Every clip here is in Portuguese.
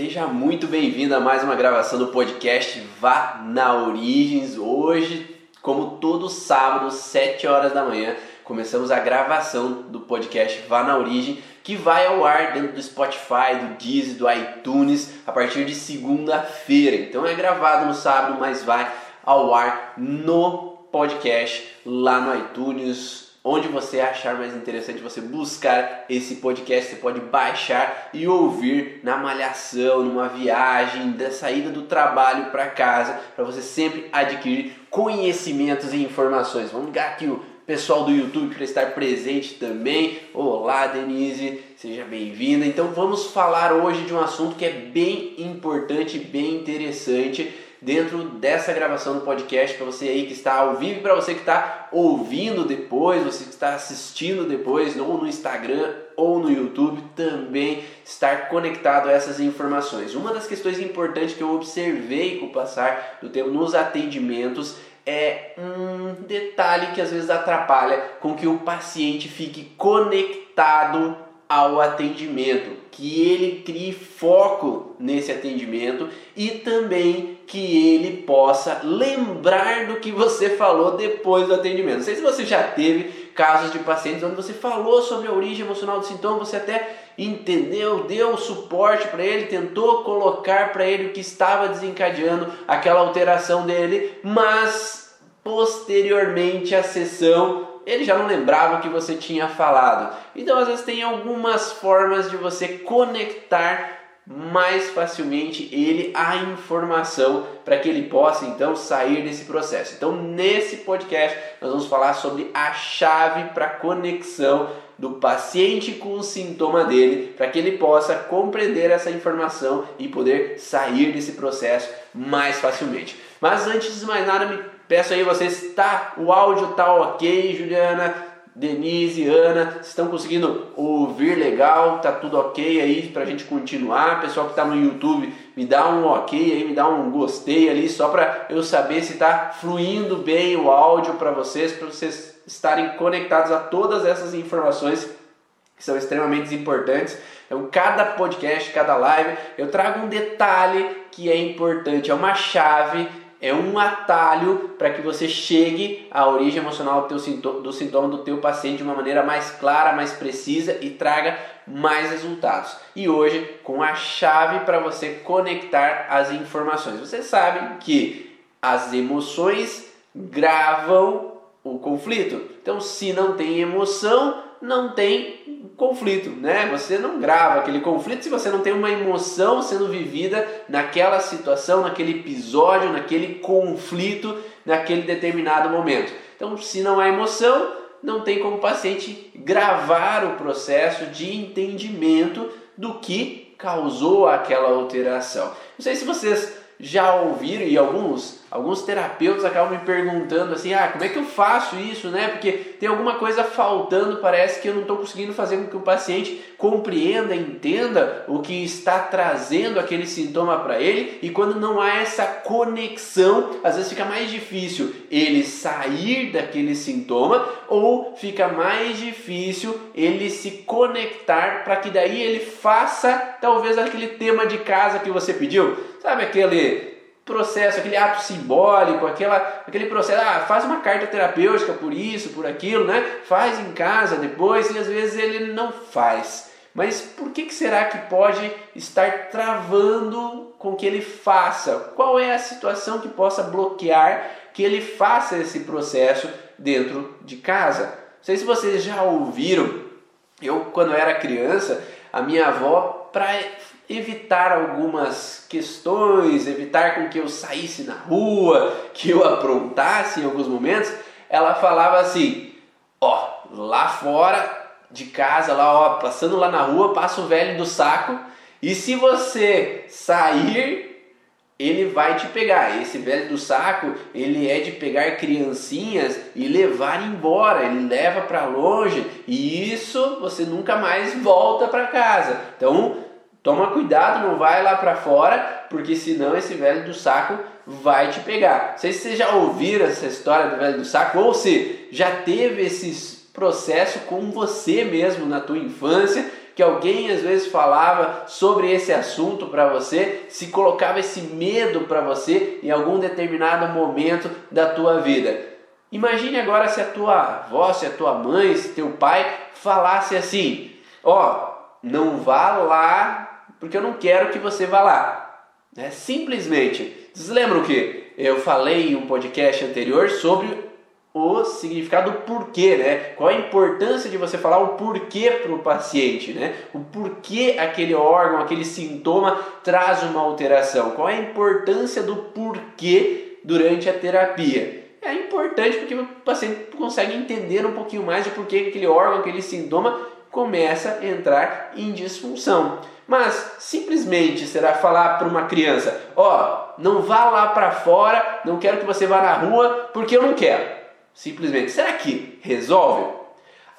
Seja muito bem-vindo a mais uma gravação do podcast Vá na Origens. Hoje, como todo sábado, 7 horas da manhã, começamos a gravação do podcast Vá na Origem, que vai ao ar dentro do Spotify, do Deezer, do iTunes, a partir de segunda-feira. Então é gravado no sábado, mas vai ao ar no podcast lá no iTunes, onde você achar mais interessante você buscar esse podcast, você pode baixar e ouvir na malhação, numa viagem, da saída do trabalho para casa, para você sempre adquirir conhecimentos e informações. Vamos ligar aqui o pessoal do YouTube para estar presente também. Olá, Denise, seja bem-vinda. Então vamos falar hoje de um assunto que é bem importante, bem interessante dentro dessa gravação do podcast para você aí que está ao vivo para você que está ouvindo depois, você que está assistindo depois, ou no Instagram ou no YouTube, também estar conectado a essas informações. Uma das questões importantes que eu observei com o passar do tempo nos atendimentos é um detalhe que às vezes atrapalha com que o paciente fique conectado ao atendimento, que ele crie foco nesse atendimento e também que ele possa lembrar do que você falou depois do atendimento. Não sei se você já teve casos de pacientes onde você falou sobre a origem emocional do sintoma, você até entendeu, deu suporte para ele, tentou colocar para ele o que estava desencadeando aquela alteração dele, mas posteriormente à sessão ele já não lembrava o que você tinha falado. Então, às vezes, tem algumas formas de você conectar mais facilmente ele à informação para que ele possa então sair desse processo. Então, nesse podcast, nós vamos falar sobre a chave para conexão do paciente com o sintoma dele, para que ele possa compreender essa informação e poder sair desse processo mais facilmente. Mas antes de mais nada, me Peço aí vocês, tá? O áudio tá ok, Juliana, Denise, Ana, estão conseguindo ouvir legal? Tá tudo ok aí pra gente continuar? Pessoal que tá no YouTube, me dá um ok aí, me dá um gostei ali, só para eu saber se tá fluindo bem o áudio para vocês, para vocês estarem conectados a todas essas informações que são extremamente importantes. Então, cada podcast, cada live, eu trago um detalhe que é importante, é uma chave é um atalho para que você chegue à origem emocional do, teu sintoma, do sintoma do teu paciente de uma maneira mais clara, mais precisa e traga mais resultados. E hoje, com a chave para você conectar as informações. Você sabe que as emoções gravam o conflito. Então, se não tem emoção, não tem conflito, né? Você não grava aquele conflito se você não tem uma emoção sendo vivida naquela situação, naquele episódio, naquele conflito, naquele determinado momento. Então, se não há emoção, não tem como o paciente gravar o processo de entendimento do que causou aquela alteração. Não sei se vocês já ouviram e alguns alguns terapeutas acabam me perguntando assim, ah, como é que eu faço isso, né? Porque tem alguma coisa faltando, parece que eu não estou conseguindo fazer com que o paciente compreenda, entenda o que está trazendo aquele sintoma para ele e quando não há essa conexão, às vezes fica mais difícil ele sair daquele sintoma ou fica mais difícil ele se conectar para que daí ele faça talvez aquele tema de casa que você pediu, sabe aquele processo, aquele ato simbólico, aquela, aquele processo, ah, faz uma carta terapêutica por isso, por aquilo, né? Faz em casa depois e às vezes ele não faz. Mas por que, que será que pode estar travando com que ele faça? Qual é a situação que possa bloquear que ele faça esse processo dentro de casa? Não sei se vocês já ouviram, eu quando era criança, a minha avó, para evitar algumas questões, evitar com que eu saísse na rua, que eu aprontasse em alguns momentos, ela falava assim: ó, lá fora de casa, lá ó, passando lá na rua, passa o velho do saco, e se você sair, ele vai te pegar. Esse velho do saco, ele é de pegar criancinhas e levar embora, ele leva para longe, e isso você nunca mais volta para casa. Então, Toma cuidado, não vai lá para fora, porque senão esse velho do saco vai te pegar. Não sei se você já ouviram essa história do velho do saco ou se já teve esse processo com você mesmo na tua infância, que alguém às vezes falava sobre esse assunto para você, se colocava esse medo para você em algum determinado momento da tua vida. Imagine agora se a tua avó, se a tua mãe, se teu pai falasse assim: ó, oh, não vá lá porque eu não quero que você vá lá. É, simplesmente. Vocês lembram que eu falei em um podcast anterior sobre o significado do porquê, né? Qual a importância de você falar o porquê para o paciente, né? O porquê aquele órgão, aquele sintoma traz uma alteração. Qual a importância do porquê durante a terapia? É importante porque o paciente consegue entender um pouquinho mais de porquê aquele órgão, aquele sintoma começa a entrar em disfunção. Mas simplesmente será falar para uma criança: ó, oh, não vá lá para fora, não quero que você vá na rua porque eu não quero. Simplesmente. Será que resolve?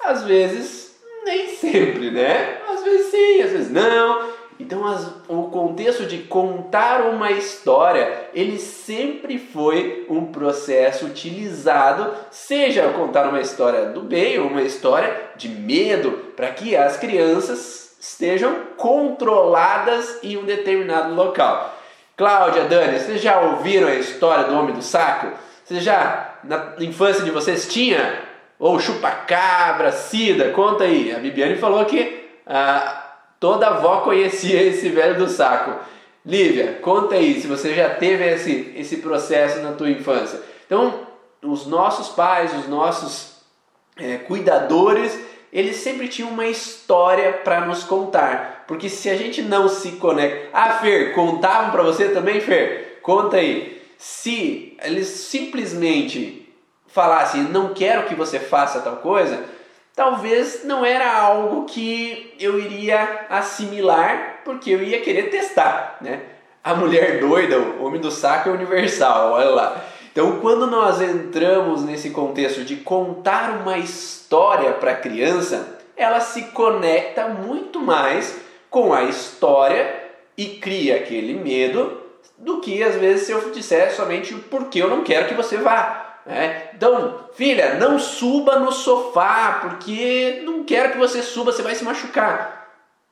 Às vezes, nem sempre, né? Às vezes sim, às vezes não. Então, as, o contexto de contar uma história, ele sempre foi um processo utilizado, seja contar uma história do bem ou uma história de medo, para que as crianças estejam controladas em um determinado local. Cláudia, Dani, vocês já ouviram a história do homem do saco? Vocês já na infância de vocês tinha? Ou chupa-cabra, sida? Conta aí. A Bibiane falou que ah, toda avó conhecia esse velho do saco. Lívia, conta aí se você já teve esse, esse processo na tua infância. Então, os nossos pais, os nossos é, cuidadores, eles sempre tinham uma história para nos contar. Porque se a gente não se conecta. Ah, Fer, contavam para você também, Fer? Conta aí. Se eles simplesmente falasse não quero que você faça tal coisa, talvez não era algo que eu iria assimilar, porque eu ia querer testar, né? A mulher doida, o homem do saco é universal, olha lá. Então, quando nós entramos nesse contexto de contar uma história para a criança, ela se conecta muito mais com a história e cria aquele medo do que às vezes se eu disser somente porque eu não quero que você vá. É? Então, filha, não suba no sofá, porque não quero que você suba, você vai se machucar.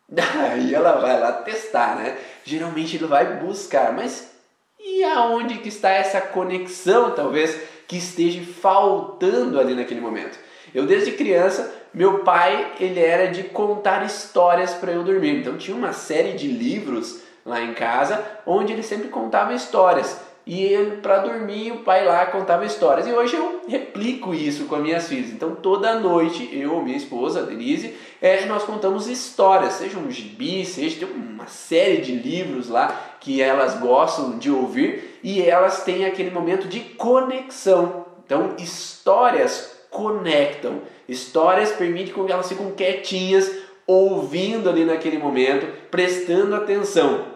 Aí ela vai lá testar, né? Geralmente ele vai buscar, mas e aonde que está essa conexão, talvez, que esteja faltando ali naquele momento? Eu desde criança, meu pai, ele era de contar histórias para eu dormir. Então tinha uma série de livros lá em casa onde ele sempre contava histórias e ele para dormir o pai lá contava histórias. E hoje eu replico isso com as minhas filhas. Então toda noite eu, minha esposa, a Denise, é, nós contamos histórias, seja um gibi, seja tem uma série de livros lá que elas gostam de ouvir e elas têm aquele momento de conexão. Então histórias conectam. Histórias permitem que elas fiquem quietinhas, ouvindo ali naquele momento, prestando atenção.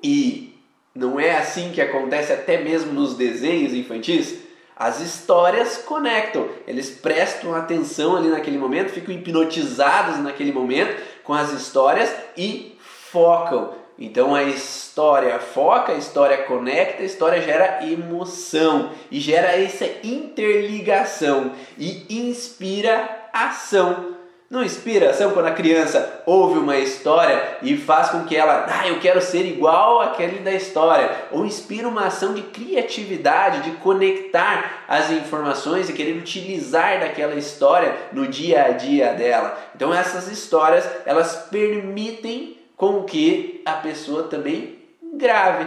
E não é assim que acontece até mesmo nos desenhos infantis? As histórias conectam, eles prestam atenção ali naquele momento, ficam hipnotizados naquele momento com as histórias e focam. Então a história foca, a história conecta, a história gera emoção e gera essa interligação e inspira ação. Não inspira ação quando a criança ouve uma história e faz com que ela, ah, eu quero ser igual àquele da história. Ou inspira uma ação de criatividade, de conectar as informações e querer utilizar daquela história no dia a dia dela. Então essas histórias, elas permitem com que a pessoa também grave.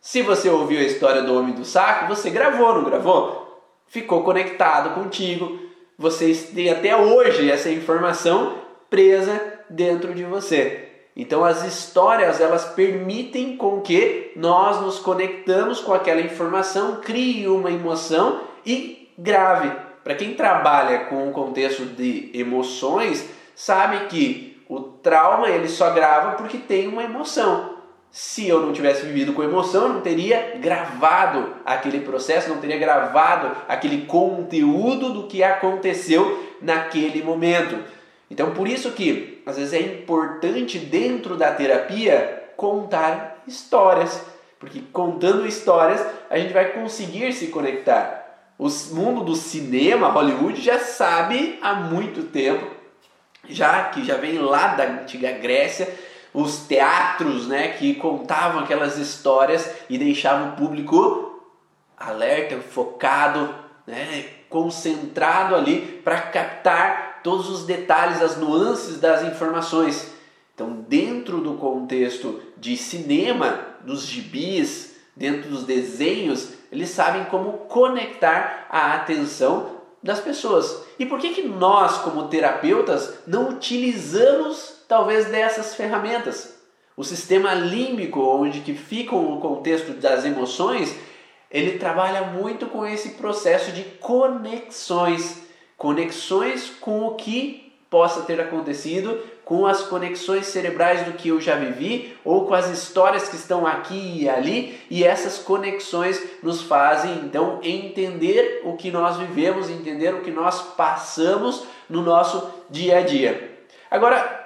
Se você ouviu a história do homem do saco, você gravou, não gravou? Ficou conectado contigo vocês têm até hoje essa informação presa dentro de você. Então as histórias elas permitem com que nós nos conectamos com aquela informação, crie uma emoção e grave. Para quem trabalha com o contexto de emoções, sabe que o trauma ele só grava porque tem uma emoção se eu não tivesse vivido com emoção, eu não teria gravado aquele processo, não teria gravado aquele conteúdo do que aconteceu naquele momento. Então, por isso que às vezes é importante dentro da terapia contar histórias, porque contando histórias a gente vai conseguir se conectar. O mundo do cinema, Hollywood, já sabe há muito tempo já que já vem lá da antiga Grécia, os teatros, né, que contavam aquelas histórias e deixavam o público alerta, focado, né, concentrado ali para captar todos os detalhes, as nuances das informações. Então, dentro do contexto de cinema, dos gibis, dentro dos desenhos, eles sabem como conectar a atenção das pessoas. E por que, que nós, como terapeutas, não utilizamos talvez dessas ferramentas? O sistema límbico, onde que fica o contexto das emoções, ele trabalha muito com esse processo de conexões, conexões com o que possa ter acontecido, com as conexões cerebrais do que eu já vivi ou com as histórias que estão aqui e ali, e essas conexões nos fazem então entender o que nós vivemos, entender o que nós passamos no nosso dia a dia. Agora,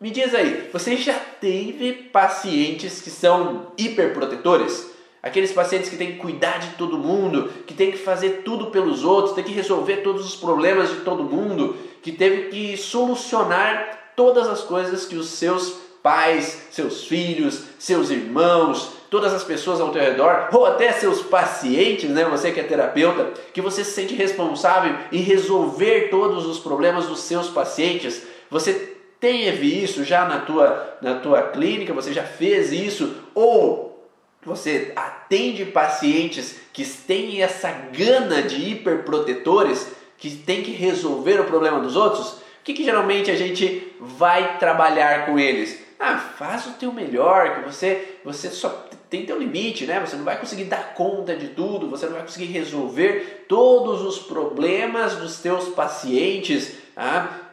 me diz aí, você já teve pacientes que são hiperprotetores? Aqueles pacientes que têm que cuidar de todo mundo, que têm que fazer tudo pelos outros, têm que resolver todos os problemas de todo mundo, que teve que solucionar todas as coisas que os seus pais, seus filhos, seus irmãos, todas as pessoas ao teu redor, ou até seus pacientes, né? Você que é terapeuta, que você se sente responsável em resolver todos os problemas dos seus pacientes. Você teve isso já na tua, na tua clínica, você já fez isso, ou você atende pacientes que têm essa gana de hiperprotetores, que tem que resolver o problema dos outros, o que, que geralmente a gente vai trabalhar com eles? Ah, faz o teu melhor, que você, você só tem teu limite, né? Você não vai conseguir dar conta de tudo, você não vai conseguir resolver todos os problemas dos teus pacientes. Ah,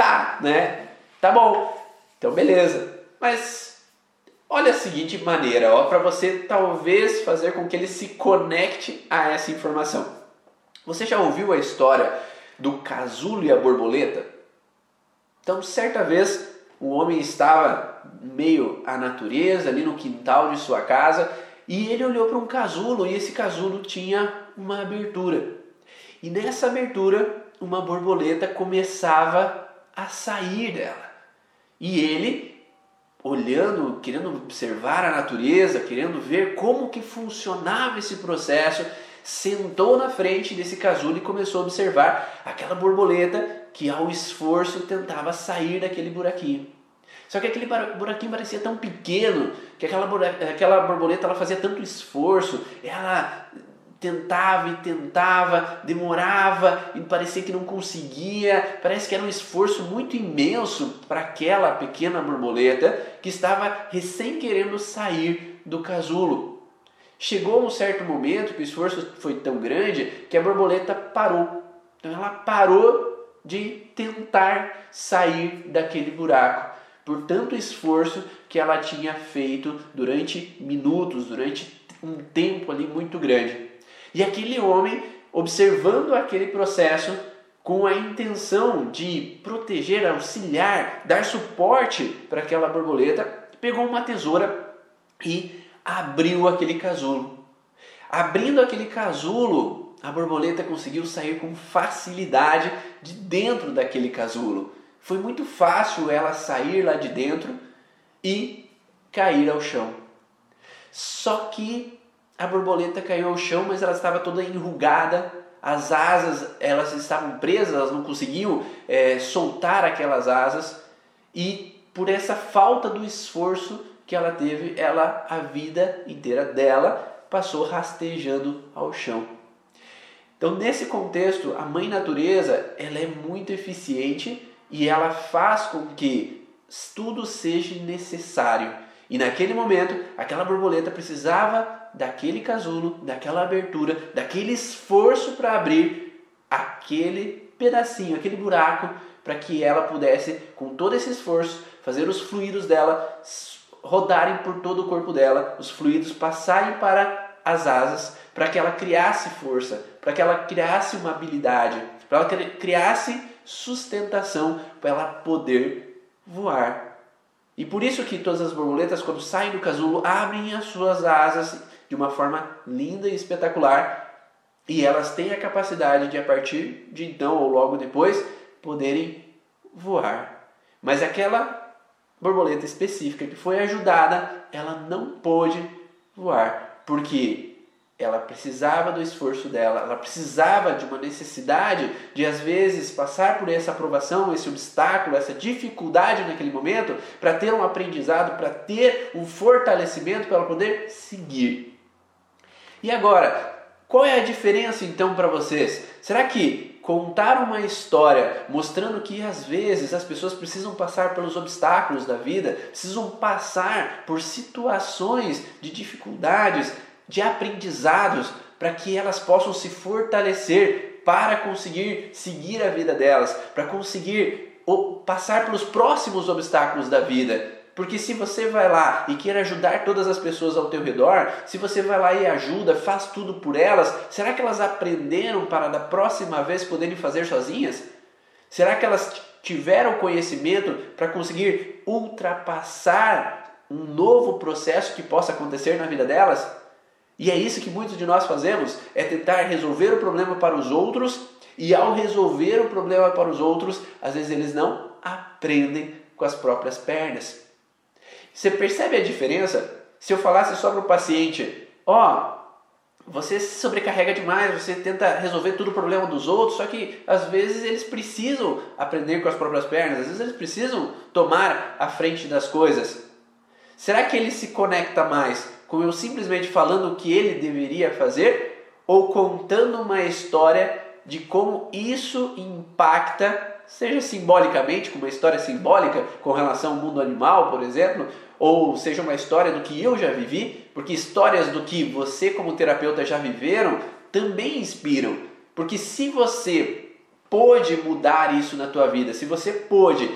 tá, né? Tá bom. Então beleza. Mas Olha a seguinte maneira, ó, para você talvez fazer com que ele se conecte a essa informação. Você já ouviu a história do casulo e a borboleta? Então, certa vez, um homem estava meio à natureza, ali no quintal de sua casa, e ele olhou para um casulo e esse casulo tinha uma abertura. E nessa abertura, uma borboleta começava a sair dela. E ele olhando, querendo observar a natureza, querendo ver como que funcionava esse processo, sentou na frente desse casulo e começou a observar aquela borboleta que ao esforço tentava sair daquele buraquinho. Só que aquele buraquinho parecia tão pequeno que aquela, aquela borboleta ela fazia tanto esforço, ela tentava e tentava, demorava e parecia que não conseguia. Parece que era um esforço muito imenso para aquela pequena borboleta que estava recém querendo sair do casulo. Chegou um certo momento que o esforço foi tão grande que a borboleta parou. Então ela parou de tentar sair daquele buraco por tanto esforço que ela tinha feito durante minutos, durante um tempo ali muito grande. E aquele homem, observando aquele processo, com a intenção de proteger, auxiliar, dar suporte para aquela borboleta, pegou uma tesoura e abriu aquele casulo. Abrindo aquele casulo, a borboleta conseguiu sair com facilidade de dentro daquele casulo. Foi muito fácil ela sair lá de dentro e cair ao chão. Só que a borboleta caiu ao chão, mas ela estava toda enrugada, as asas elas estavam presas, elas não conseguiam é, soltar aquelas asas e por essa falta do esforço que ela teve, ela a vida inteira dela passou rastejando ao chão. Então nesse contexto, a mãe natureza ela é muito eficiente e ela faz com que tudo seja necessário. E naquele momento, aquela borboleta precisava daquele casulo, daquela abertura, daquele esforço para abrir aquele pedacinho, aquele buraco, para que ela pudesse, com todo esse esforço, fazer os fluidos dela rodarem por todo o corpo dela, os fluidos passarem para as asas, para que ela criasse força, para que ela criasse uma habilidade, para ela criasse sustentação para ela poder voar. E por isso que todas as borboletas, quando saem do casulo, abrem as suas asas de uma forma linda e espetacular. E elas têm a capacidade de, a partir de então ou logo depois, poderem voar. Mas aquela borboleta específica que foi ajudada, ela não pôde voar, porque ela precisava do esforço dela, ela precisava de uma necessidade de às vezes passar por essa aprovação, esse obstáculo, essa dificuldade naquele momento, para ter um aprendizado, para ter um fortalecimento para ela poder seguir. E agora, qual é a diferença então para vocês? Será que contar uma história mostrando que às vezes as pessoas precisam passar pelos obstáculos da vida, precisam passar por situações de dificuldades, de aprendizados, para que elas possam se fortalecer para conseguir seguir a vida delas, para conseguir passar pelos próximos obstáculos da vida. Porque se você vai lá e quer ajudar todas as pessoas ao teu redor, se você vai lá e ajuda, faz tudo por elas, será que elas aprenderam para da próxima vez poderem fazer sozinhas? Será que elas tiveram conhecimento para conseguir ultrapassar um novo processo que possa acontecer na vida delas? E é isso que muitos de nós fazemos, é tentar resolver o problema para os outros, e ao resolver o problema para os outros, às vezes eles não aprendem com as próprias pernas. Você percebe a diferença? Se eu falasse só para o paciente, ó, oh, você se sobrecarrega demais, você tenta resolver todo o problema dos outros, só que às vezes eles precisam aprender com as próprias pernas, às vezes eles precisam tomar a frente das coisas. Será que ele se conecta mais com eu simplesmente falando o que ele deveria fazer ou contando uma história de como isso impacta seja simbolicamente, com uma história simbólica com relação ao mundo animal, por exemplo, ou seja uma história do que eu já vivi, porque histórias do que você como terapeuta já viveram também inspiram. Porque se você pôde mudar isso na tua vida, se você pôde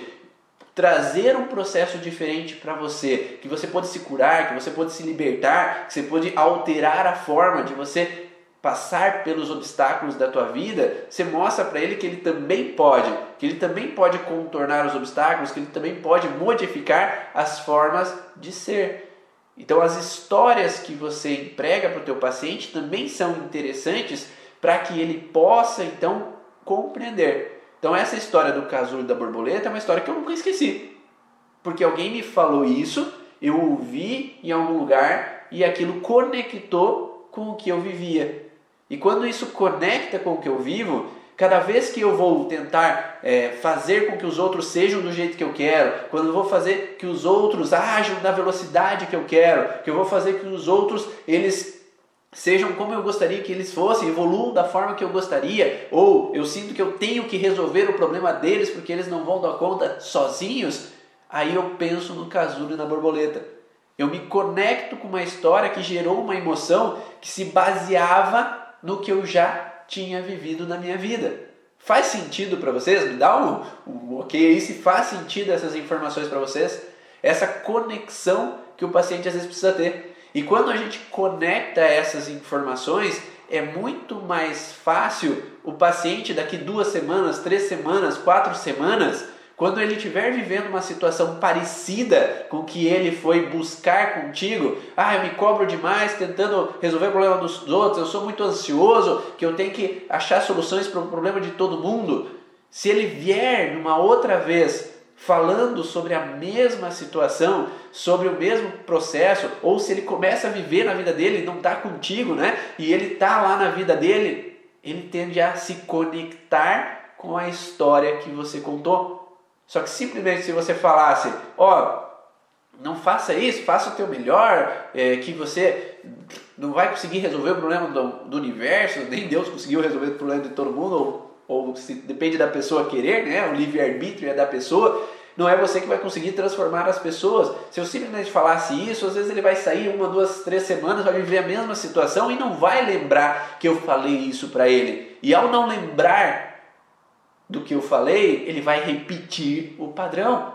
trazer um processo diferente para você, que você pode se curar, que você pode se libertar, que você pode alterar a forma de você passar pelos obstáculos da tua vida, você mostra para ele que ele também pode, que ele também pode contornar os obstáculos, que ele também pode modificar as formas de ser. Então as histórias que você emprega para o teu paciente também são interessantes para que ele possa então compreender. Então essa história do casulo da borboleta é uma história que eu nunca esqueci. Porque alguém me falou isso, eu ouvi em algum lugar e aquilo conectou com o que eu vivia. E quando isso conecta com o que eu vivo, cada vez que eu vou tentar é, fazer com que os outros sejam do jeito que eu quero, quando eu vou fazer que os outros ajam na velocidade que eu quero, que eu vou fazer que os outros eles sejam como eu gostaria que eles fossem, evoluam da forma que eu gostaria, ou eu sinto que eu tenho que resolver o problema deles porque eles não vão dar conta sozinhos, aí eu penso no casulo e na borboleta. Eu me conecto com uma história que gerou uma emoção que se baseava no que eu já tinha vivido na minha vida. Faz sentido para vocês? Me dá um, um ok aí se faz sentido essas informações para vocês. Essa conexão que o paciente às vezes precisa ter. E quando a gente conecta essas informações, é muito mais fácil o paciente daqui duas semanas, três semanas, quatro semanas quando ele estiver vivendo uma situação parecida com que ele foi buscar contigo, ah, eu me cobro demais tentando resolver o problema dos outros, eu sou muito ansioso, que eu tenho que achar soluções para o problema de todo mundo. Se ele vier numa outra vez falando sobre a mesma situação, sobre o mesmo processo, ou se ele começa a viver na vida dele não está contigo, né? E ele está lá na vida dele, ele tende a se conectar com a história que você contou. Só que simplesmente se você falasse, ó, oh, não faça isso, faça o teu melhor, é, que você não vai conseguir resolver o problema do, do, universo, nem Deus conseguiu resolver o problema de todo mundo, ou, ou se, depende da pessoa querer, né? O livre-arbítrio é da pessoa. Não é você que vai conseguir transformar as pessoas. Se eu simplesmente falasse isso, às vezes ele vai sair uma, duas, três semanas, vai viver a mesma situação e não vai lembrar que eu falei isso para ele. E ao não lembrar do que eu falei, ele vai repetir o padrão.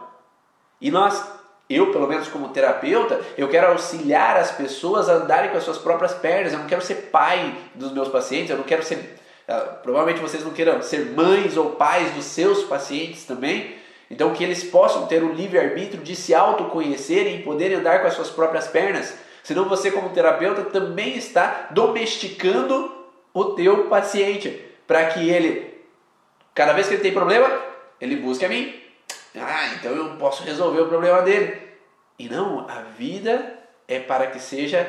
E nós, eu pelo menos como terapeuta, eu quero auxiliar as pessoas a andarem com as suas próprias pernas. Eu não quero ser pai dos meus pacientes, eu não quero ser. Uh, provavelmente vocês não queiram ser mães ou pais dos seus pacientes também. Então, que eles possam ter o livre-arbítrio de se autoconhecerem e poderem andar com as suas próprias pernas. Senão, você, como terapeuta, também está domesticando o teu paciente para que ele Cada vez que ele tem problema, ele busca a mim. Ah, então eu posso resolver o problema dele. E não, a vida é para que seja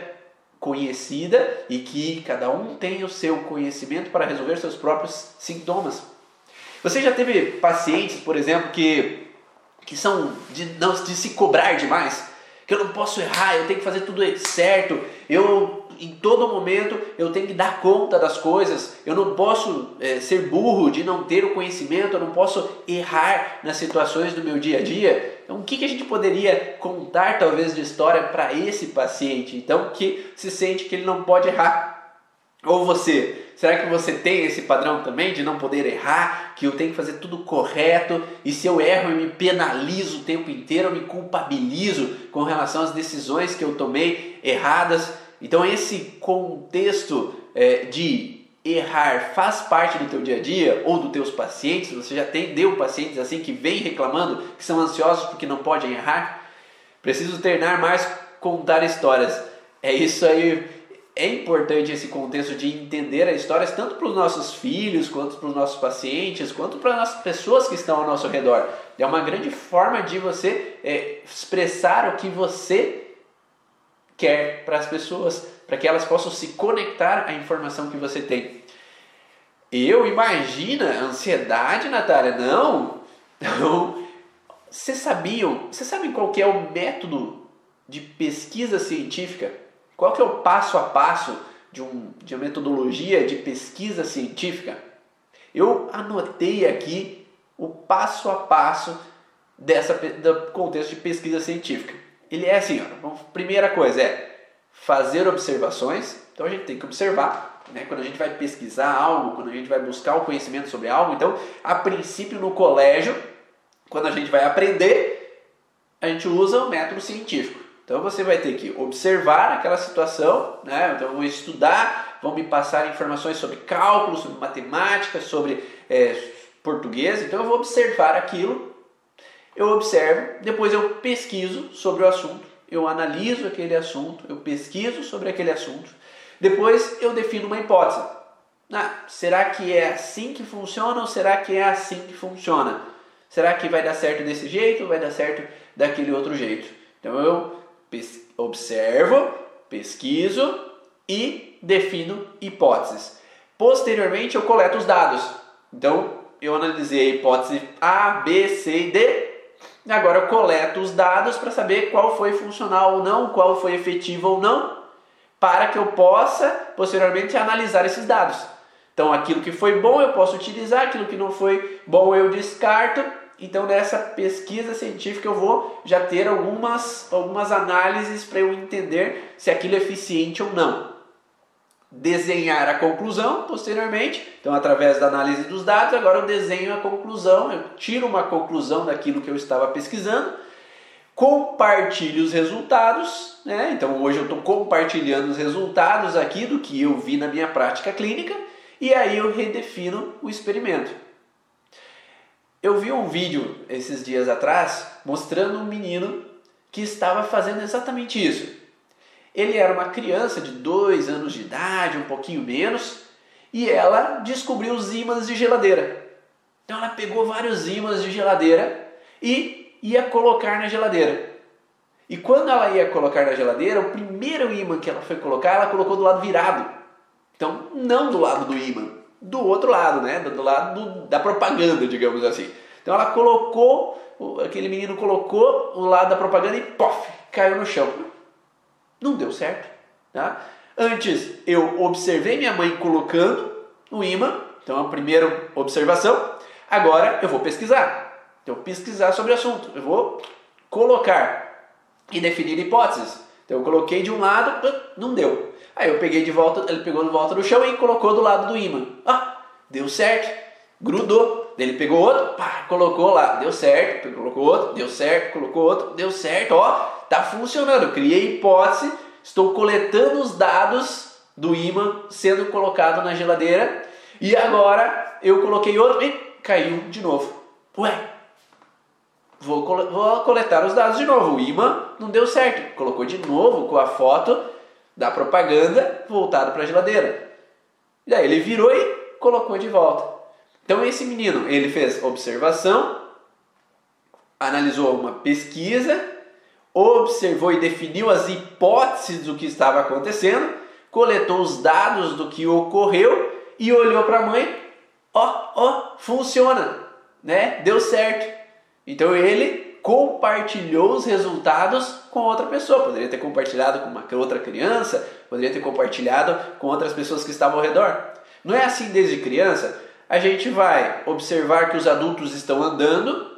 conhecida e que cada um tenha o seu conhecimento para resolver seus próprios sintomas. Você já teve pacientes, por exemplo, que, que são de, não, de se cobrar demais? Que eu não posso errar, eu tenho que fazer tudo certo, eu em todo momento eu tenho que dar conta das coisas, eu não posso é, ser burro de não ter o conhecimento, eu não posso errar nas situações do meu dia a dia. Então, o que, que a gente poderia contar, talvez, de história para esse paciente? Então, que se sente que ele não pode errar. Ou você, será que você tem esse padrão também de não poder errar, que eu tenho que fazer tudo correto e se eu erro eu me penalizo o tempo inteiro, eu me culpabilizo com relação às decisões que eu tomei erradas? Então esse contexto é, de errar faz parte do teu dia a dia ou dos teus pacientes, você já tem deu pacientes assim que vêm reclamando que são ansiosos porque não podem errar. Preciso treinar mais contar histórias. É isso aí. É importante esse contexto de entender as histórias tanto para os nossos filhos, quanto para os nossos pacientes, quanto para as pessoas que estão ao nosso redor. É uma grande forma de você é, expressar o que você quer para as pessoas, para que elas possam se conectar à informação que você tem. Eu imagina ansiedade, Natália? Não, não. Vocês sabiam? Vocês sabem qual que é o método de pesquisa científica? Qual que é o passo a passo de, um, de uma metodologia de pesquisa científica? Eu anotei aqui o passo a passo dessa do contexto de pesquisa científica. Ele é assim, ó, primeira coisa é fazer observações. Então a gente tem que observar, né? Quando a gente vai pesquisar algo, quando a gente vai buscar o conhecimento sobre algo, então, a princípio no colégio, quando a gente vai aprender, a gente usa o método científico. Então você vai ter que observar aquela situação, né? Então eu vou estudar, vão me passar informações sobre cálculo, sobre matemática, sobre é, português. Então eu vou observar aquilo eu observo, depois eu pesquiso sobre o assunto, eu analiso aquele assunto, eu pesquiso sobre aquele assunto, depois eu defino uma hipótese. Ah, será que é assim que funciona ou será que é assim que funciona? Será que vai dar certo desse jeito ou vai dar certo daquele outro jeito? Então eu pes observo, pesquiso e defino hipóteses. Posteriormente eu coleto os dados. Então eu analisei a hipótese A, B, C e D Agora eu coleto os dados para saber qual foi funcional ou não, qual foi efetivo ou não, para que eu possa posteriormente analisar esses dados. Então aquilo que foi bom eu posso utilizar, aquilo que não foi bom eu descarto. Então nessa pesquisa científica eu vou já ter algumas, algumas análises para eu entender se aquilo é eficiente ou não desenhar a conclusão posteriormente. Então, através da análise dos dados, agora eu desenho a conclusão, eu tiro uma conclusão daquilo que eu estava pesquisando, compartilho os resultados. Né? Então, hoje eu estou compartilhando os resultados aqui do que eu vi na minha prática clínica e aí eu redefino o experimento. Eu vi um vídeo esses dias atrás mostrando um menino que estava fazendo exatamente isso. Ele era uma criança de dois anos de idade, um pouquinho menos, e ela descobriu os ímãs de geladeira. Então ela pegou vários ímãs de geladeira e ia colocar na geladeira. E quando ela ia colocar na geladeira, o primeiro ímã que ela foi colocar, ela colocou do lado virado. Então, não do lado do ímã, do outro lado, né? Do lado do, da propaganda, digamos assim. Então ela colocou, aquele menino colocou o lado da propaganda e pof, caiu no chão. Não deu certo. Tá? Antes eu observei minha mãe colocando o imã, então a primeira observação. Agora eu vou pesquisar. Então pesquisar sobre o assunto. Eu vou colocar e definir hipóteses. Então eu coloquei de um lado, não deu. Aí eu peguei de volta, ele pegou de volta no chão e colocou do lado do imã. Ah, deu certo, grudou. Ele pegou outro, pá, colocou lá, deu certo, colocou outro, deu certo, colocou outro, deu certo, ó, Está funcionando. Eu criei hipótese, estou coletando os dados do imã sendo colocado na geladeira e agora eu coloquei outro e caiu de novo. Ué, vou, vou coletar os dados de novo. O imã não deu certo. Colocou de novo com a foto da propaganda voltado para a geladeira. E aí ele virou e colocou de volta. Então esse menino, ele fez observação, analisou uma pesquisa, observou e definiu as hipóteses do que estava acontecendo, coletou os dados do que ocorreu e olhou para a mãe, ó, ó, funciona, né? Deu certo. Então ele compartilhou os resultados com outra pessoa. Poderia ter compartilhado com uma outra criança, poderia ter compartilhado com outras pessoas que estavam ao redor. Não é assim desde criança? A gente vai observar que os adultos estão andando,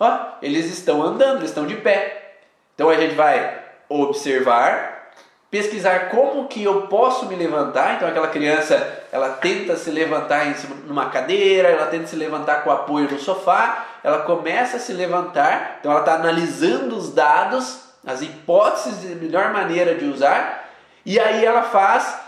ó, eles estão andando, eles estão de pé. Então a gente vai observar, pesquisar como que eu posso me levantar. Então aquela criança, ela tenta se levantar em numa cadeira, ela tenta se levantar com apoio no sofá, ela começa a se levantar, então ela está analisando os dados, as hipóteses de melhor maneira de usar, e aí ela faz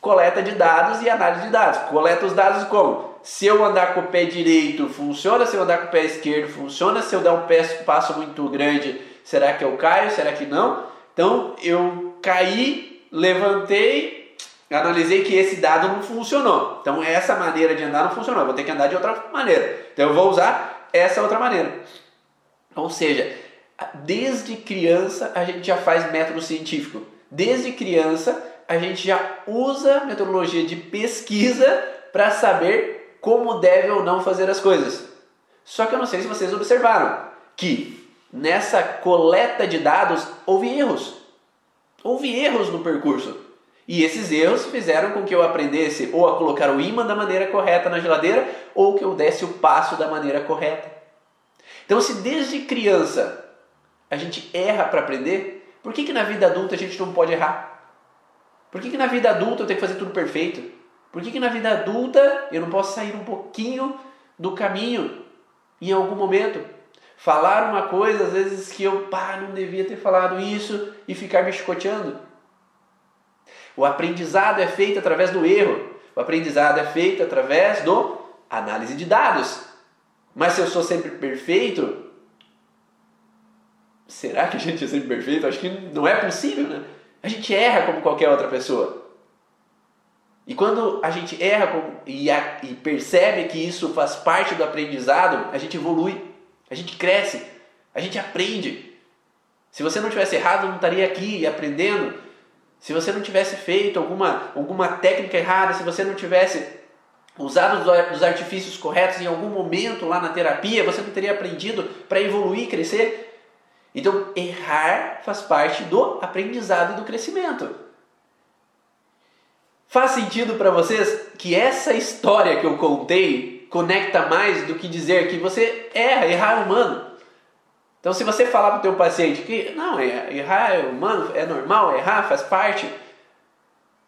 coleta de dados e análise de dados. Coleta os dados como? Se eu andar com o pé direito, funciona. Se eu andar com o pé esquerdo, funciona. Se eu dar um passo muito grande, será que eu caio? Será que não? Então eu caí, levantei, analisei que esse dado não funcionou. Então essa maneira de andar não funcionou. Eu vou ter que andar de outra maneira. Então eu vou usar essa outra maneira. Ou seja, desde criança a gente já faz método científico. Desde criança a gente já usa metodologia de pesquisa para saber como deve ou não fazer as coisas. Só que eu não sei se vocês observaram que nessa coleta de dados houve erros. Houve erros no percurso. E esses erros fizeram com que eu aprendesse ou a colocar o ímã da maneira correta na geladeira ou que eu desse o passo da maneira correta. Então, se desde criança a gente erra para aprender, por que, que na vida adulta a gente não pode errar? Por que, que na vida adulta eu tenho que fazer tudo perfeito? Por que, que na vida adulta eu não posso sair um pouquinho do caminho em algum momento? Falar uma coisa, às vezes, que eu pá, não devia ter falado isso e ficar me chicoteando. O aprendizado é feito através do erro. O aprendizado é feito através do análise de dados. Mas se eu sou sempre perfeito, será que a gente é sempre perfeito? Acho que não é possível, né? A gente erra como qualquer outra pessoa. E quando a gente erra e, e percebe que isso faz parte do aprendizado, a gente evolui, a gente cresce, a gente aprende. Se você não tivesse errado, não estaria aqui aprendendo. Se você não tivesse feito alguma, alguma técnica errada, se você não tivesse usado os artifícios corretos em algum momento lá na terapia, você não teria aprendido para evoluir, crescer. Então, errar faz parte do aprendizado e do crescimento. Faz sentido para vocês que essa história que eu contei conecta mais do que dizer que você erra, errar é humano. Então, se você falar para o teu paciente que não, é, errar é humano, é normal, errar faz parte.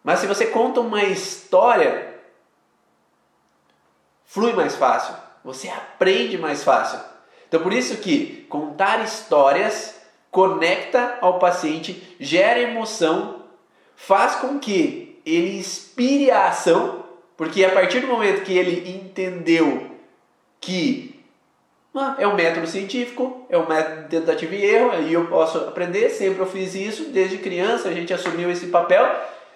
Mas se você conta uma história, flui mais fácil, você aprende mais fácil. Então, por isso que contar histórias conecta ao paciente, gera emoção, faz com que ele inspire a ação, porque a partir do momento que ele entendeu que ah, é um método científico, é um método de tentativa e erro, aí eu posso aprender, sempre eu fiz isso, desde criança a gente assumiu esse papel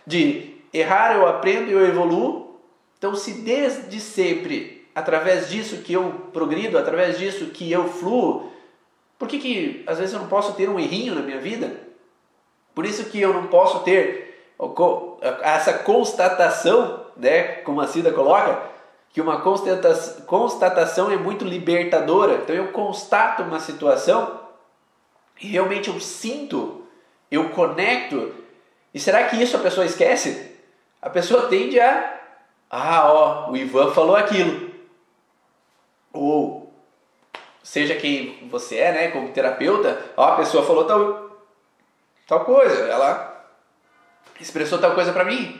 de errar eu aprendo e eu evoluo. Então, se desde sempre, através disso que eu progrido, através disso que eu fluo, por que, que às vezes eu não posso ter um errinho na minha vida? Por isso que eu não posso ter essa constatação, né, como a Cida coloca, que uma constatação é muito libertadora. Então eu constato uma situação e realmente eu sinto, eu conecto. E será que isso a pessoa esquece? A pessoa tende a ah, ó, o Ivan falou aquilo. Ou seja quem você é, né, como terapeuta, ó, a pessoa falou tal tal coisa, ela expressou tal coisa para mim.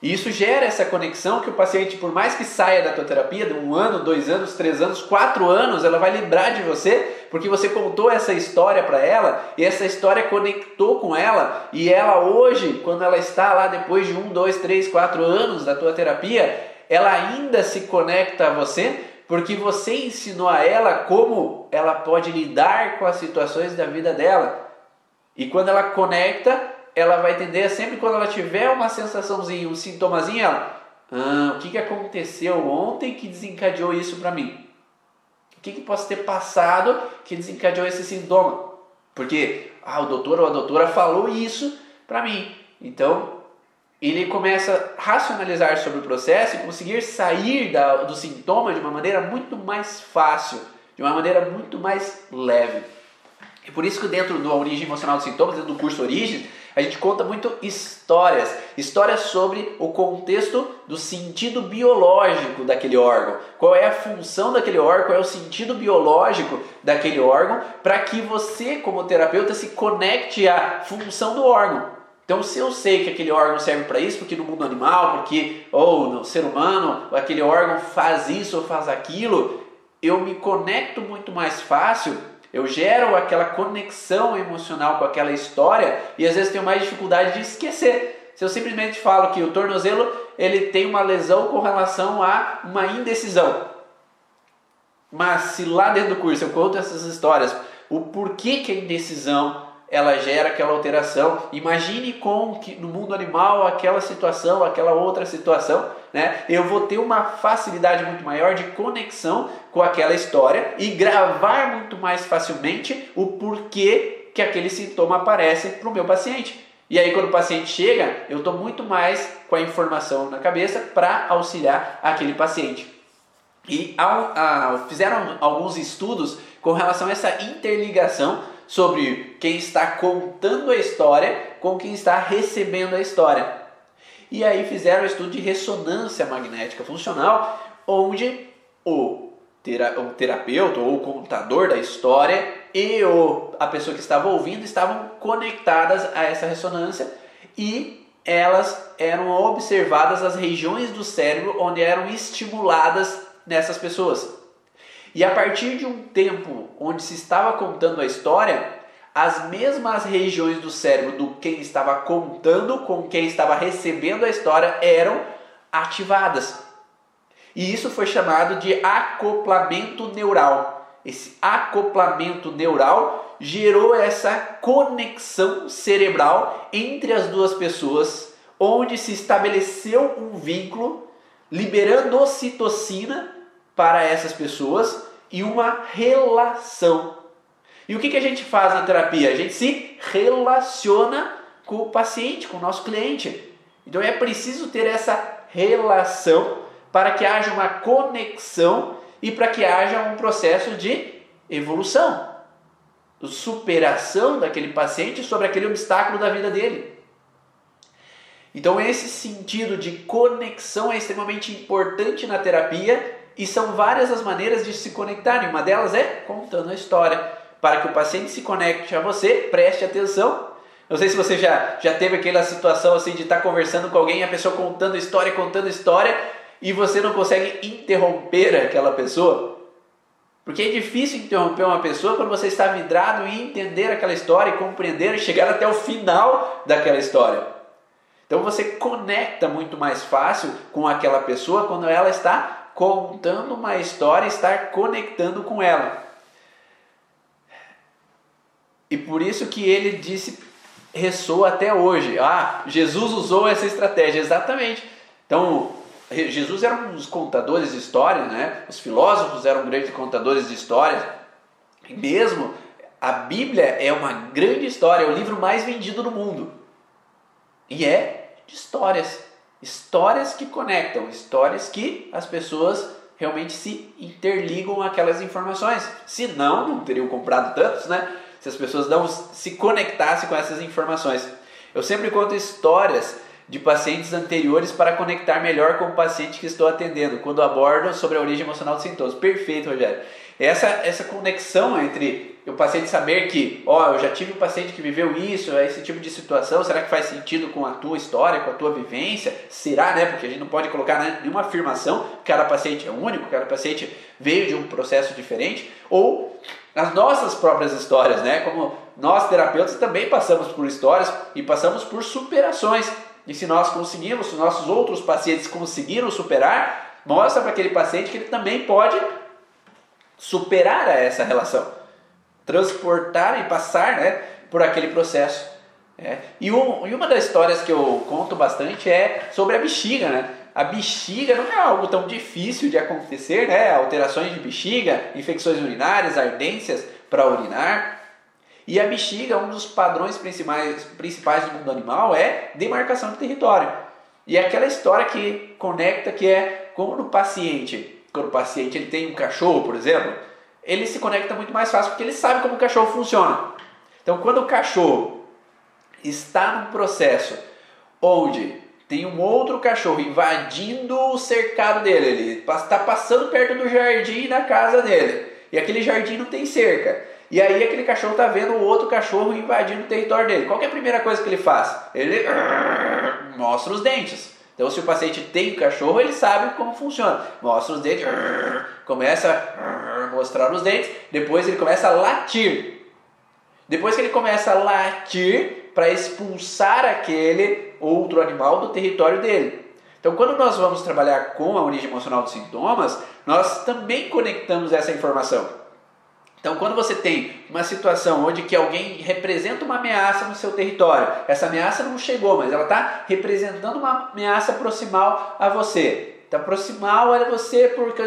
E isso gera essa conexão que o paciente, por mais que saia da tua terapia, de um ano, dois anos, três anos, quatro anos, ela vai lembrar de você, porque você contou essa história para ela e essa história conectou com ela. E ela hoje, quando ela está lá depois de um, dois, três, quatro anos da tua terapia, ela ainda se conecta a você porque você ensinou a ela como ela pode lidar com as situações da vida dela. E quando ela conecta, ela vai entender sempre quando ela tiver uma sensaçãozinha, um sintomazinho, ela, ah, o que, que aconteceu ontem que desencadeou isso para mim? O que, que, posso ter passado que desencadeou esse sintoma? Porque ah, o doutor ou a doutora falou isso para mim. Então, ele começa a racionalizar sobre o processo e conseguir sair da, do sintoma de uma maneira muito mais fácil, de uma maneira muito mais leve. E por isso que dentro do Origem Emocional dos Sintomas, dentro do curso Origem, a gente conta muito histórias, histórias sobre o contexto do sentido biológico daquele órgão, qual é a função daquele órgão, qual é o sentido biológico daquele órgão, para que você, como terapeuta, se conecte à função do órgão. Então, se eu sei que aquele órgão serve para isso, porque no mundo animal, porque ou no ser humano, aquele órgão faz isso ou faz aquilo, eu me conecto muito mais fácil eu gero aquela conexão emocional com aquela história e às vezes tenho mais dificuldade de esquecer. Se eu simplesmente falo que o tornozelo ele tem uma lesão com relação a uma indecisão. Mas se lá dentro do curso eu conto essas histórias, o porquê que a indecisão ela gera aquela alteração. Imagine com que no mundo animal aquela situação, aquela outra situação, né? Eu vou ter uma facilidade muito maior de conexão com aquela história e gravar muito mais facilmente o porquê que aquele sintoma aparece para o meu paciente. E aí, quando o paciente chega, eu estou muito mais com a informação na cabeça para auxiliar aquele paciente. E ao, a, fizeram alguns estudos com relação a essa interligação sobre quem está contando a história com quem está recebendo a história. E aí fizeram um estudo de ressonância magnética funcional, onde o, tera o terapeuta ou o contador da história e o, a pessoa que estava ouvindo estavam conectadas a essa ressonância e elas eram observadas as regiões do cérebro onde eram estimuladas nessas pessoas. E a partir de um tempo onde se estava contando a história, as mesmas regiões do cérebro do quem estava contando com quem estava recebendo a história eram ativadas. E isso foi chamado de acoplamento neural. Esse acoplamento neural gerou essa conexão cerebral entre as duas pessoas, onde se estabeleceu um vínculo, liberando ocitocina para essas pessoas e uma relação. E o que, que a gente faz na terapia? A gente se relaciona com o paciente, com o nosso cliente. Então é preciso ter essa relação para que haja uma conexão e para que haja um processo de evolução, superação daquele paciente sobre aquele obstáculo da vida dele. Então esse sentido de conexão é extremamente importante na terapia e são várias as maneiras de se conectar. uma delas é contando a história. Para que o paciente se conecte a você, preste atenção. Não sei se você já, já teve aquela situação assim de estar tá conversando com alguém, a pessoa contando história, contando história, e você não consegue interromper aquela pessoa. Porque é difícil interromper uma pessoa quando você está vidrado em entender aquela história e compreender e chegar até o final daquela história. Então você conecta muito mais fácil com aquela pessoa quando ela está contando uma história, estar conectando com ela. E por isso que ele disse, ressoa até hoje. Ah, Jesus usou essa estratégia, exatamente. Então, Jesus era um dos contadores de histórias, né? Os filósofos eram grandes contadores de histórias. E mesmo a Bíblia é uma grande história, é o livro mais vendido do mundo. E é de histórias. Histórias que conectam, histórias que as pessoas realmente se interligam aquelas informações. Senão, não teriam comprado tantos, né? Se as pessoas não se conectassem com essas informações. Eu sempre conto histórias de pacientes anteriores para conectar melhor com o paciente que estou atendendo, quando abordo sobre a origem emocional dos sintomas. Perfeito, Rogério. Essa, essa conexão entre o paciente saber que, ó, eu já tive um paciente que viveu isso, é esse tipo de situação, será que faz sentido com a tua história, com a tua vivência? Será, né? Porque a gente não pode colocar né, nenhuma afirmação, cada paciente é único, cada paciente veio de um processo diferente, ou as nossas próprias histórias, né? Como nós terapeutas também passamos por histórias e passamos por superações. E se nós conseguimos, se nossos outros pacientes conseguiram superar, mostra para aquele paciente que ele também pode superar essa relação transportar e passar né, por aquele processo. É. E, um, e, uma das histórias que eu conto bastante é sobre a bexiga. Né? A bexiga não é algo tão difícil de acontecer, né? Alterações de bexiga, infecções urinárias, ardências para urinar. E a bexiga, um dos padrões principais, principais do mundo animal é demarcação de território. E é aquela história que conecta que é como no paciente, quando o paciente ele tem um cachorro, por exemplo, ele se conecta muito mais fácil porque ele sabe como o cachorro funciona. Então, quando o cachorro está num processo onde tem um outro cachorro invadindo o cercado dele, ele está passando perto do jardim da casa dele, e aquele jardim não tem cerca. E aí aquele cachorro está vendo o outro cachorro invadindo o território dele. Qual é a primeira coisa que ele faz? Ele mostra os dentes. Então, se o paciente tem cachorro, ele sabe como funciona. Mostra os dentes, começa a mostrar os dentes, depois ele começa a latir. Depois que ele começa a latir para expulsar aquele outro animal do território dele. Então, quando nós vamos trabalhar com a origem emocional dos sintomas, nós também conectamos essa informação. Então, quando você tem uma situação onde que alguém representa uma ameaça no seu território, essa ameaça não chegou, mas ela está representando uma ameaça proximal a você. Está proximal a você porque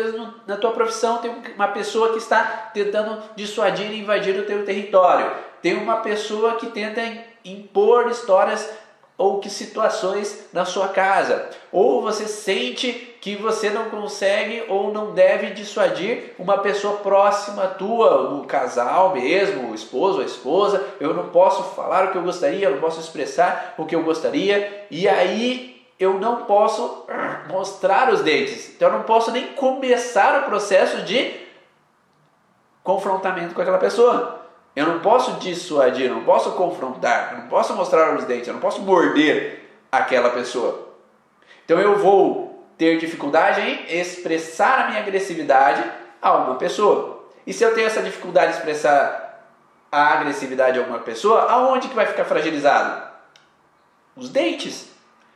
na tua profissão tem uma pessoa que está tentando dissuadir e invadir o teu território tem uma pessoa que tenta impor histórias ou que situações na sua casa, ou você sente que você não consegue ou não deve dissuadir uma pessoa próxima tua, o casal mesmo, o esposo, a esposa, eu não posso falar o que eu gostaria, eu não posso expressar o que eu gostaria, e aí eu não posso mostrar os dentes. Então eu não posso nem começar o processo de confrontamento com aquela pessoa. Eu não posso dissuadir, eu não posso confrontar, eu não posso mostrar os dentes, eu não posso morder aquela pessoa. Então eu vou ter dificuldade em expressar a minha agressividade a uma pessoa. E se eu tenho essa dificuldade de expressar a agressividade a uma pessoa, aonde que vai ficar fragilizado? Os dentes.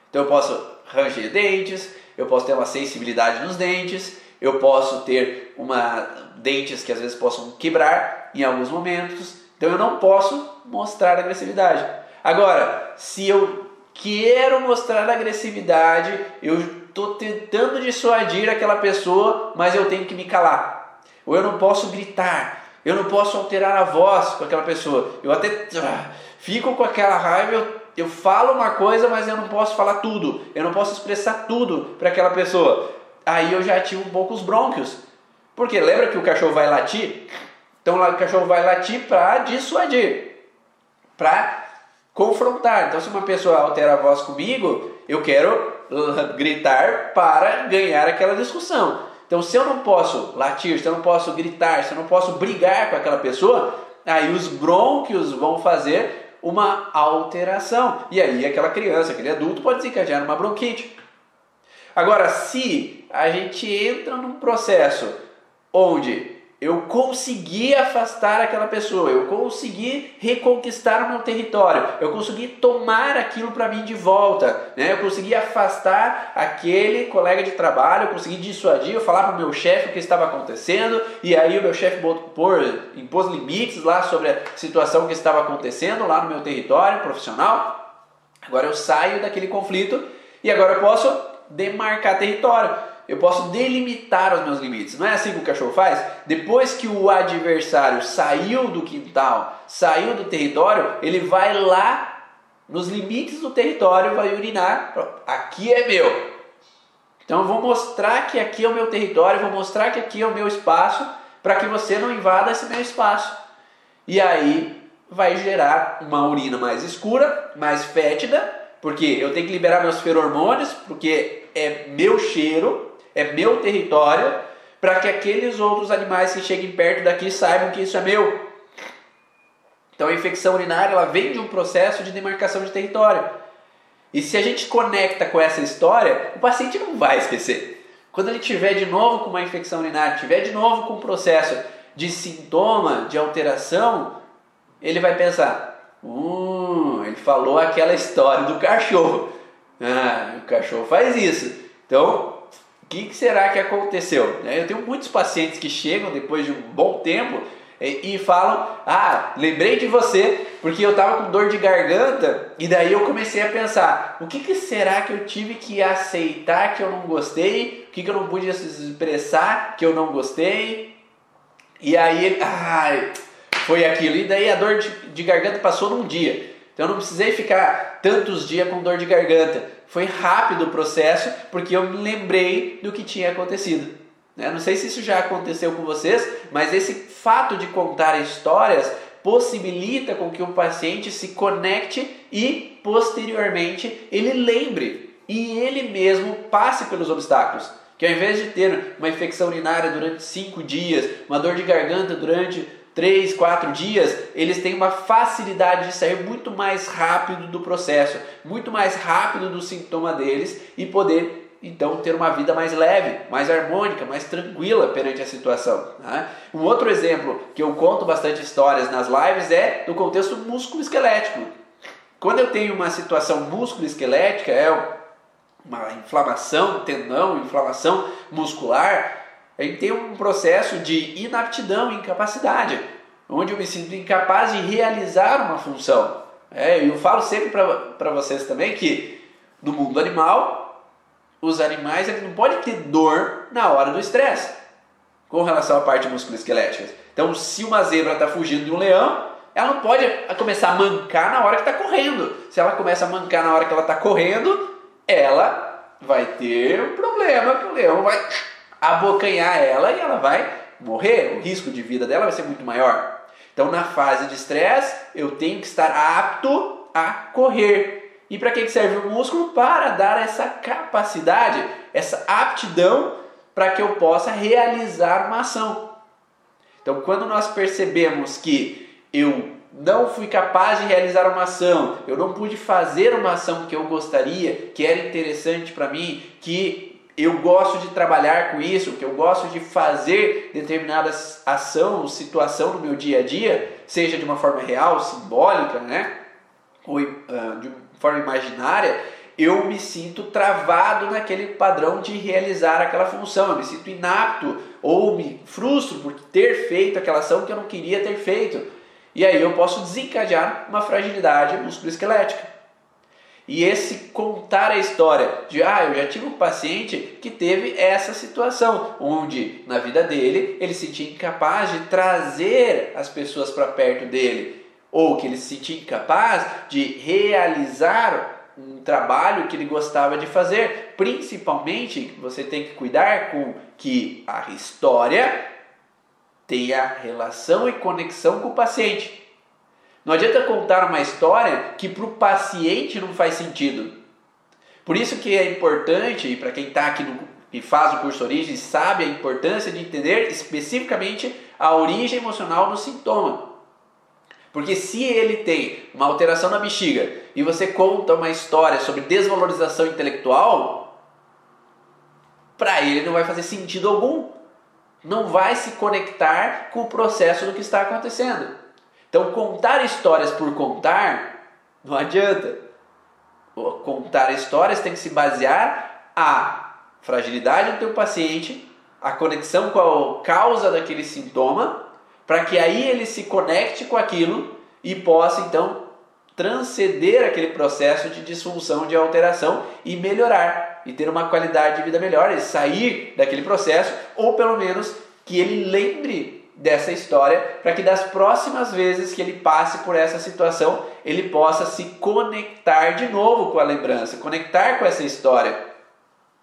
Então eu posso ranger dentes, eu posso ter uma sensibilidade nos dentes, eu posso ter uma dentes que às vezes possam quebrar em alguns momentos. Então eu não posso mostrar agressividade. Agora, se eu quero mostrar agressividade, eu estou tentando dissuadir aquela pessoa, mas eu tenho que me calar. Ou eu não posso gritar, eu não posso alterar a voz com aquela pessoa. Eu até ah, fico com aquela raiva, eu, eu falo uma coisa, mas eu não posso falar tudo. Eu não posso expressar tudo para aquela pessoa. Aí eu já ativo um pouco os brônquios. Porque lembra que o cachorro vai latir? Então o cachorro vai latir para dissuadir, para confrontar. Então se uma pessoa altera a voz comigo, eu quero gritar para ganhar aquela discussão. Então se eu não posso latir, se eu não posso gritar, se eu não posso brigar com aquela pessoa, aí os brônquios vão fazer uma alteração. E aí aquela criança, aquele adulto pode desencadear uma bronquite. Agora, se a gente entra num processo onde eu consegui afastar aquela pessoa, eu consegui reconquistar o meu território, eu consegui tomar aquilo para mim de volta, né? eu consegui afastar aquele colega de trabalho, eu consegui dissuadir, eu falar para o meu chefe o que estava acontecendo, e aí o meu chefe impôs limites lá sobre a situação que estava acontecendo lá no meu território profissional. Agora eu saio daquele conflito e agora eu posso demarcar território eu posso delimitar os meus limites. Não é assim que o cachorro faz? Depois que o adversário saiu do quintal, saiu do território, ele vai lá nos limites do território, vai urinar. Aqui é meu. Então eu vou mostrar que aqui é o meu território, vou mostrar que aqui é o meu espaço, para que você não invada esse meu espaço. E aí vai gerar uma urina mais escura, mais fétida, porque eu tenho que liberar meus feromônios, porque é meu cheiro, é meu território, para que aqueles outros animais que cheguem perto daqui saibam que isso é meu. Então a infecção urinária ela vem de um processo de demarcação de território. E se a gente conecta com essa história, o paciente não vai esquecer. Quando ele tiver de novo com uma infecção urinária, tiver de novo com um processo de sintoma, de alteração, ele vai pensar: hum, ele falou aquela história do cachorro. Ah, o cachorro faz isso. Então, o que, que, será que aconteceu? Né, eu tenho muitos pacientes que chegam depois de um bom tempo e, e falam: Ah, lembrei de você porque eu estava com dor de garganta e daí eu comecei a pensar: o que, que, será que eu tive que aceitar que eu não gostei? O que, que eu não pude expressar que eu não gostei? E aí, ai, foi aquilo. E daí a dor de, de garganta passou num dia. Então eu não precisei ficar tantos dias com dor de garganta. Foi rápido o processo porque eu me lembrei do que tinha acontecido. Né? Não sei se isso já aconteceu com vocês, mas esse fato de contar histórias possibilita com que o paciente se conecte e posteriormente ele lembre e ele mesmo passe pelos obstáculos. Que ao invés de ter uma infecção urinária durante cinco dias, uma dor de garganta durante três, quatro dias, eles têm uma facilidade de sair muito mais rápido do processo, muito mais rápido do sintoma deles e poder então ter uma vida mais leve, mais harmônica, mais tranquila perante a situação. Né? Um outro exemplo que eu conto bastante histórias nas lives é do contexto músculo-esquelético. Quando eu tenho uma situação músculo-esquelética, é uma inflamação tendão, inflamação muscular, a gente tem um processo de inaptidão, incapacidade, onde eu me sinto incapaz de realizar uma função. É, eu falo sempre para vocês também que no mundo animal os animais eles não podem ter dor na hora do estresse com relação à parte musculoesquelética. Então, se uma zebra está fugindo de um leão, ela não pode começar a mancar na hora que está correndo. Se ela começa a mancar na hora que ela está correndo, ela vai ter um problema que o leão vai abocanhar ela e ela vai morrer. O risco de vida dela vai ser muito maior. Então, na fase de estresse, eu tenho que estar apto a correr. E para que serve o músculo? Para dar essa capacidade, essa aptidão para que eu possa realizar uma ação. Então, quando nós percebemos que eu não fui capaz de realizar uma ação, eu não pude fazer uma ação que eu gostaria, que era interessante para mim, que eu gosto de trabalhar com isso, que eu gosto de fazer determinada ação, situação no meu dia a dia, seja de uma forma real, simbólica, né? Ou uh, de forma imaginária, eu me sinto travado naquele padrão de realizar aquela função, eu me sinto inapto ou me frustro por ter feito aquela ação que eu não queria ter feito. E aí eu posso desencadear uma fragilidade musculoesquelética. E esse contar a história de, ah, eu já tive um paciente que teve essa situação, onde na vida dele ele se sentia incapaz de trazer as pessoas para perto dele ou que ele se sentia incapaz de realizar um trabalho que ele gostava de fazer. Principalmente, você tem que cuidar com que a história tenha relação e conexão com o paciente. Não adianta contar uma história que para o paciente não faz sentido. Por isso que é importante, e para quem está aqui no, e faz o curso Origem, sabe a importância de entender especificamente a origem emocional do sintoma. Porque se ele tem uma alteração na bexiga e você conta uma história sobre desvalorização intelectual, para ele não vai fazer sentido algum. Não vai se conectar com o processo do que está acontecendo. Então, contar histórias por contar não adianta. Contar histórias tem que se basear a fragilidade do teu paciente, a conexão com a causa daquele sintoma para que aí ele se conecte com aquilo e possa então transcender aquele processo de disfunção, de alteração e melhorar e ter uma qualidade de vida melhor e sair daquele processo ou pelo menos que ele lembre dessa história para que das próximas vezes que ele passe por essa situação ele possa se conectar de novo com a lembrança, conectar com essa história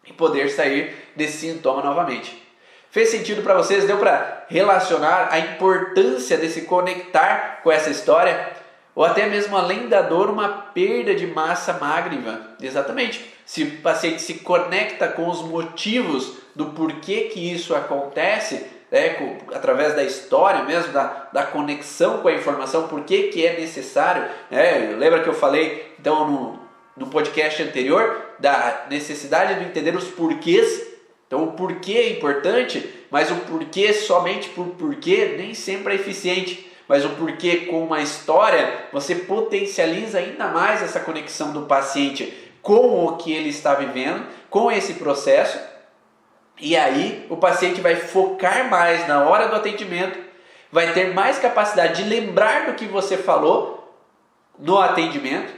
e poder sair desse sintoma novamente. Fez sentido para vocês? Deu para relacionar a importância desse conectar com essa história? Ou até mesmo além da dor, uma perda de massa magra? Exatamente. Se o paciente se conecta com os motivos do porquê que isso acontece, né, através da história mesmo, da, da conexão com a informação, por que, que é necessário. Né? Lembra que eu falei então no, no podcast anterior da necessidade de entender os porquês então o porquê é importante, mas o porquê somente por porquê nem sempre é eficiente. Mas o porquê com uma história, você potencializa ainda mais essa conexão do paciente com o que ele está vivendo, com esse processo. E aí o paciente vai focar mais na hora do atendimento, vai ter mais capacidade de lembrar do que você falou no atendimento,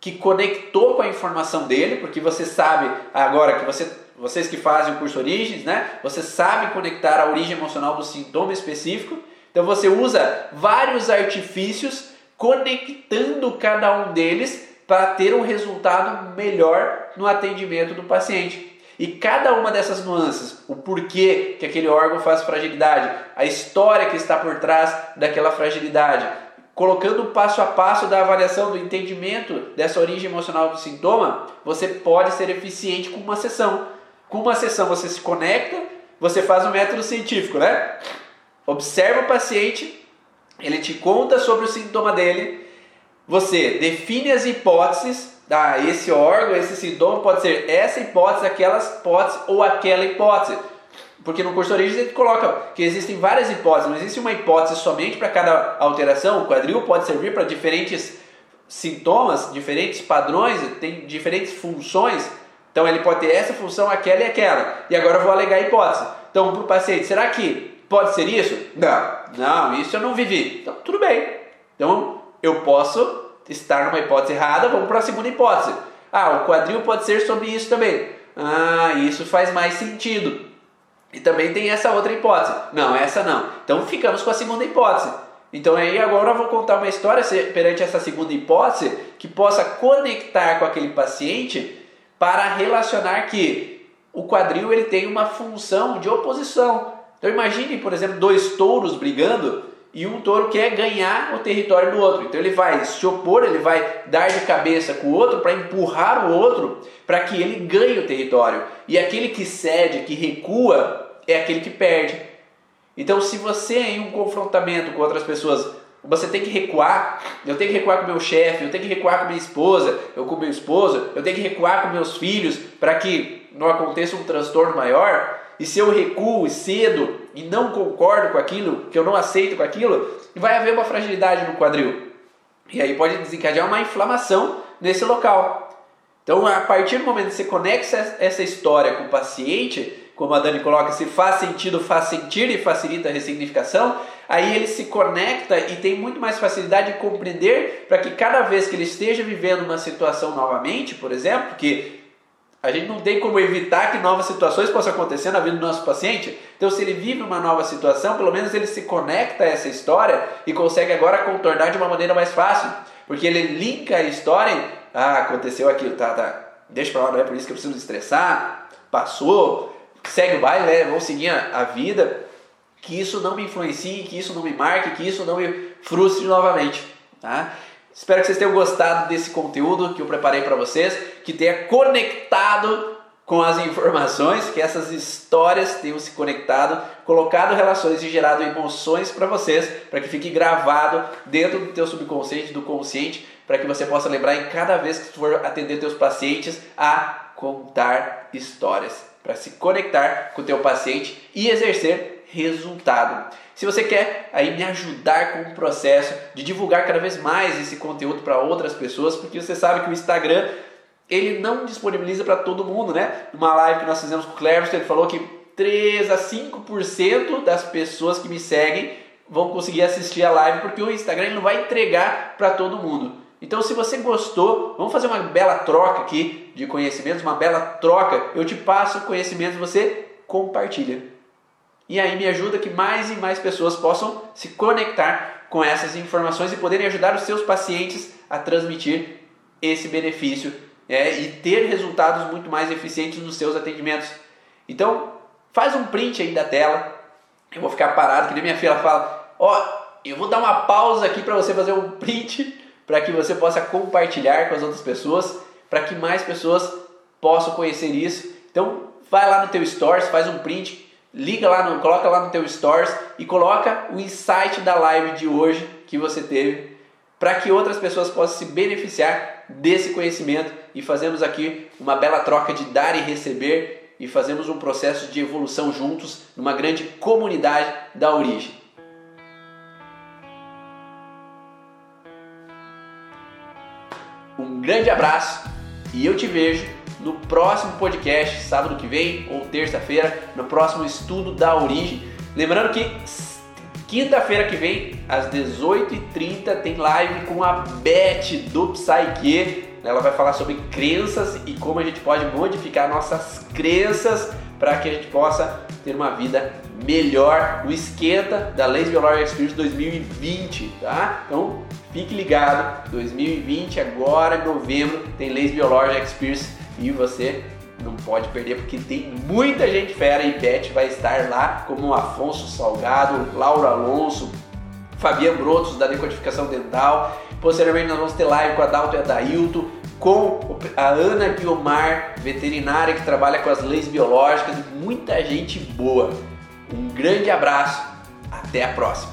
que conectou com a informação dele, porque você sabe agora que você, vocês que fazem o curso Origens, né? Você sabe conectar a origem emocional do sintoma específico. Então você usa vários artifícios conectando cada um deles para ter um resultado melhor no atendimento do paciente. E cada uma dessas nuances, o porquê que aquele órgão faz fragilidade, a história que está por trás daquela fragilidade, colocando o passo a passo da avaliação do entendimento dessa origem emocional do sintoma, você pode ser eficiente com uma sessão. Com uma sessão você se conecta, você faz um método científico, né? Observa o paciente, ele te conta sobre o sintoma dele, você define as hipóteses, ah, esse órgão, esse sintoma pode ser essa hipótese, aquelas hipóteses ou aquela hipótese. Porque no curso de origem a gente coloca que existem várias hipóteses, não existe uma hipótese somente para cada alteração. O quadril pode servir para diferentes sintomas, diferentes padrões, tem diferentes funções. Então ele pode ter essa função, aquela e aquela. E agora eu vou alegar a hipótese. Então, para o paciente, será que pode ser isso? Não, não, isso eu não vivi. Então, tudo bem. Então, eu posso estar numa hipótese errada, vamos para a segunda hipótese. Ah, o quadril pode ser sobre isso também. Ah, isso faz mais sentido. E também tem essa outra hipótese. Não, essa não. Então ficamos com a segunda hipótese. Então aí agora eu vou contar uma história perante essa segunda hipótese que possa conectar com aquele paciente para relacionar que o quadril ele tem uma função de oposição. Então imagine, por exemplo, dois touros brigando e um touro quer ganhar o território do outro. Então ele vai se opor, ele vai dar de cabeça com o outro para empurrar o outro para que ele ganhe o território. E aquele que cede, que recua, é aquele que perde. Então se você em um confrontamento com outras pessoas, você tem que recuar, eu tenho que recuar com meu chefe, eu tenho que recuar com minha esposa, eu com meu esposo, eu tenho que recuar com meus filhos para que não aconteça um transtorno maior. E se eu recuo cedo e não concordo com aquilo, que eu não aceito com aquilo, vai haver uma fragilidade no quadril. E aí pode desencadear uma inflamação nesse local. Então, a partir do momento que você conecta essa história com o paciente, como a Dani coloca, se faz sentido, faz sentir e facilita a ressignificação, aí ele se conecta e tem muito mais facilidade de compreender para que cada vez que ele esteja vivendo uma situação novamente, por exemplo, que a gente não tem como evitar que novas situações possam acontecer na vida do nosso paciente. Então, se ele vive uma nova situação, pelo menos ele se conecta a essa história e consegue agora contornar de uma maneira mais fácil. Porque ele linka a história, ah, aconteceu aquilo, tá, tá, deixa pra lá, não é por isso que eu preciso estressar, passou, segue o baile, né, vamos seguir a, a vida. Que isso não me influencie, que isso não me marque, que isso não me frustre novamente. Tá? Espero que vocês tenham gostado desse conteúdo que eu preparei para vocês, que tenha conectado com as informações, que essas histórias tenham se conectado, colocado relações e gerado emoções para vocês, para que fique gravado dentro do teu subconsciente, do consciente, para que você possa lembrar em cada vez que for atender teus pacientes a contar histórias, para se conectar com o teu paciente e exercer resultado. Se você quer aí me ajudar com o processo de divulgar cada vez mais esse conteúdo para outras pessoas, porque você sabe que o Instagram ele não disponibiliza para todo mundo, né? Numa live que nós fizemos com o Cleverson, ele falou que 3 a 5% das pessoas que me seguem vão conseguir assistir a live porque o Instagram ele não vai entregar para todo mundo. Então, se você gostou, vamos fazer uma bela troca aqui de conhecimentos, uma bela troca. Eu te passo conhecimentos, você compartilha. E aí me ajuda que mais e mais pessoas possam se conectar com essas informações e poderem ajudar os seus pacientes a transmitir esse benefício é, e ter resultados muito mais eficientes nos seus atendimentos. Então, faz um print aí da tela. Eu vou ficar parado, que nem minha filha fala: Ó, oh, eu vou dar uma pausa aqui para você fazer um print para que você possa compartilhar com as outras pessoas, para que mais pessoas possam conhecer isso. Então, vai lá no teu stories, faz um print, liga lá, no, coloca lá no teu stories e coloca o insight da live de hoje que você teve para que outras pessoas possam se beneficiar desse conhecimento e fazemos aqui uma bela troca de dar e receber e fazemos um processo de evolução juntos numa grande comunidade da origem. Um grande abraço e eu te vejo no próximo podcast, sábado que vem ou terça-feira, no próximo estudo da origem. Lembrando que Quinta-feira que vem, às 18h30, tem live com a Beth do Psyche. Ela vai falar sobre crenças e como a gente pode modificar nossas crenças para que a gente possa ter uma vida melhor no esquenta da Lazy Biologic Experience 2020, tá? Então fique ligado, 2020 agora em novembro tem Lazy Biologic Experience e você não pode perder porque tem muita gente fera e Beth vai estar lá como Afonso Salgado, Laura Alonso, Fabiano Brotos da Decodificação Dental. Posteriormente nós vamos ter live com a Dalton e a Dailton, com a Ana Guiomar, veterinária que trabalha com as leis biológicas muita gente boa. Um grande abraço, até a próxima!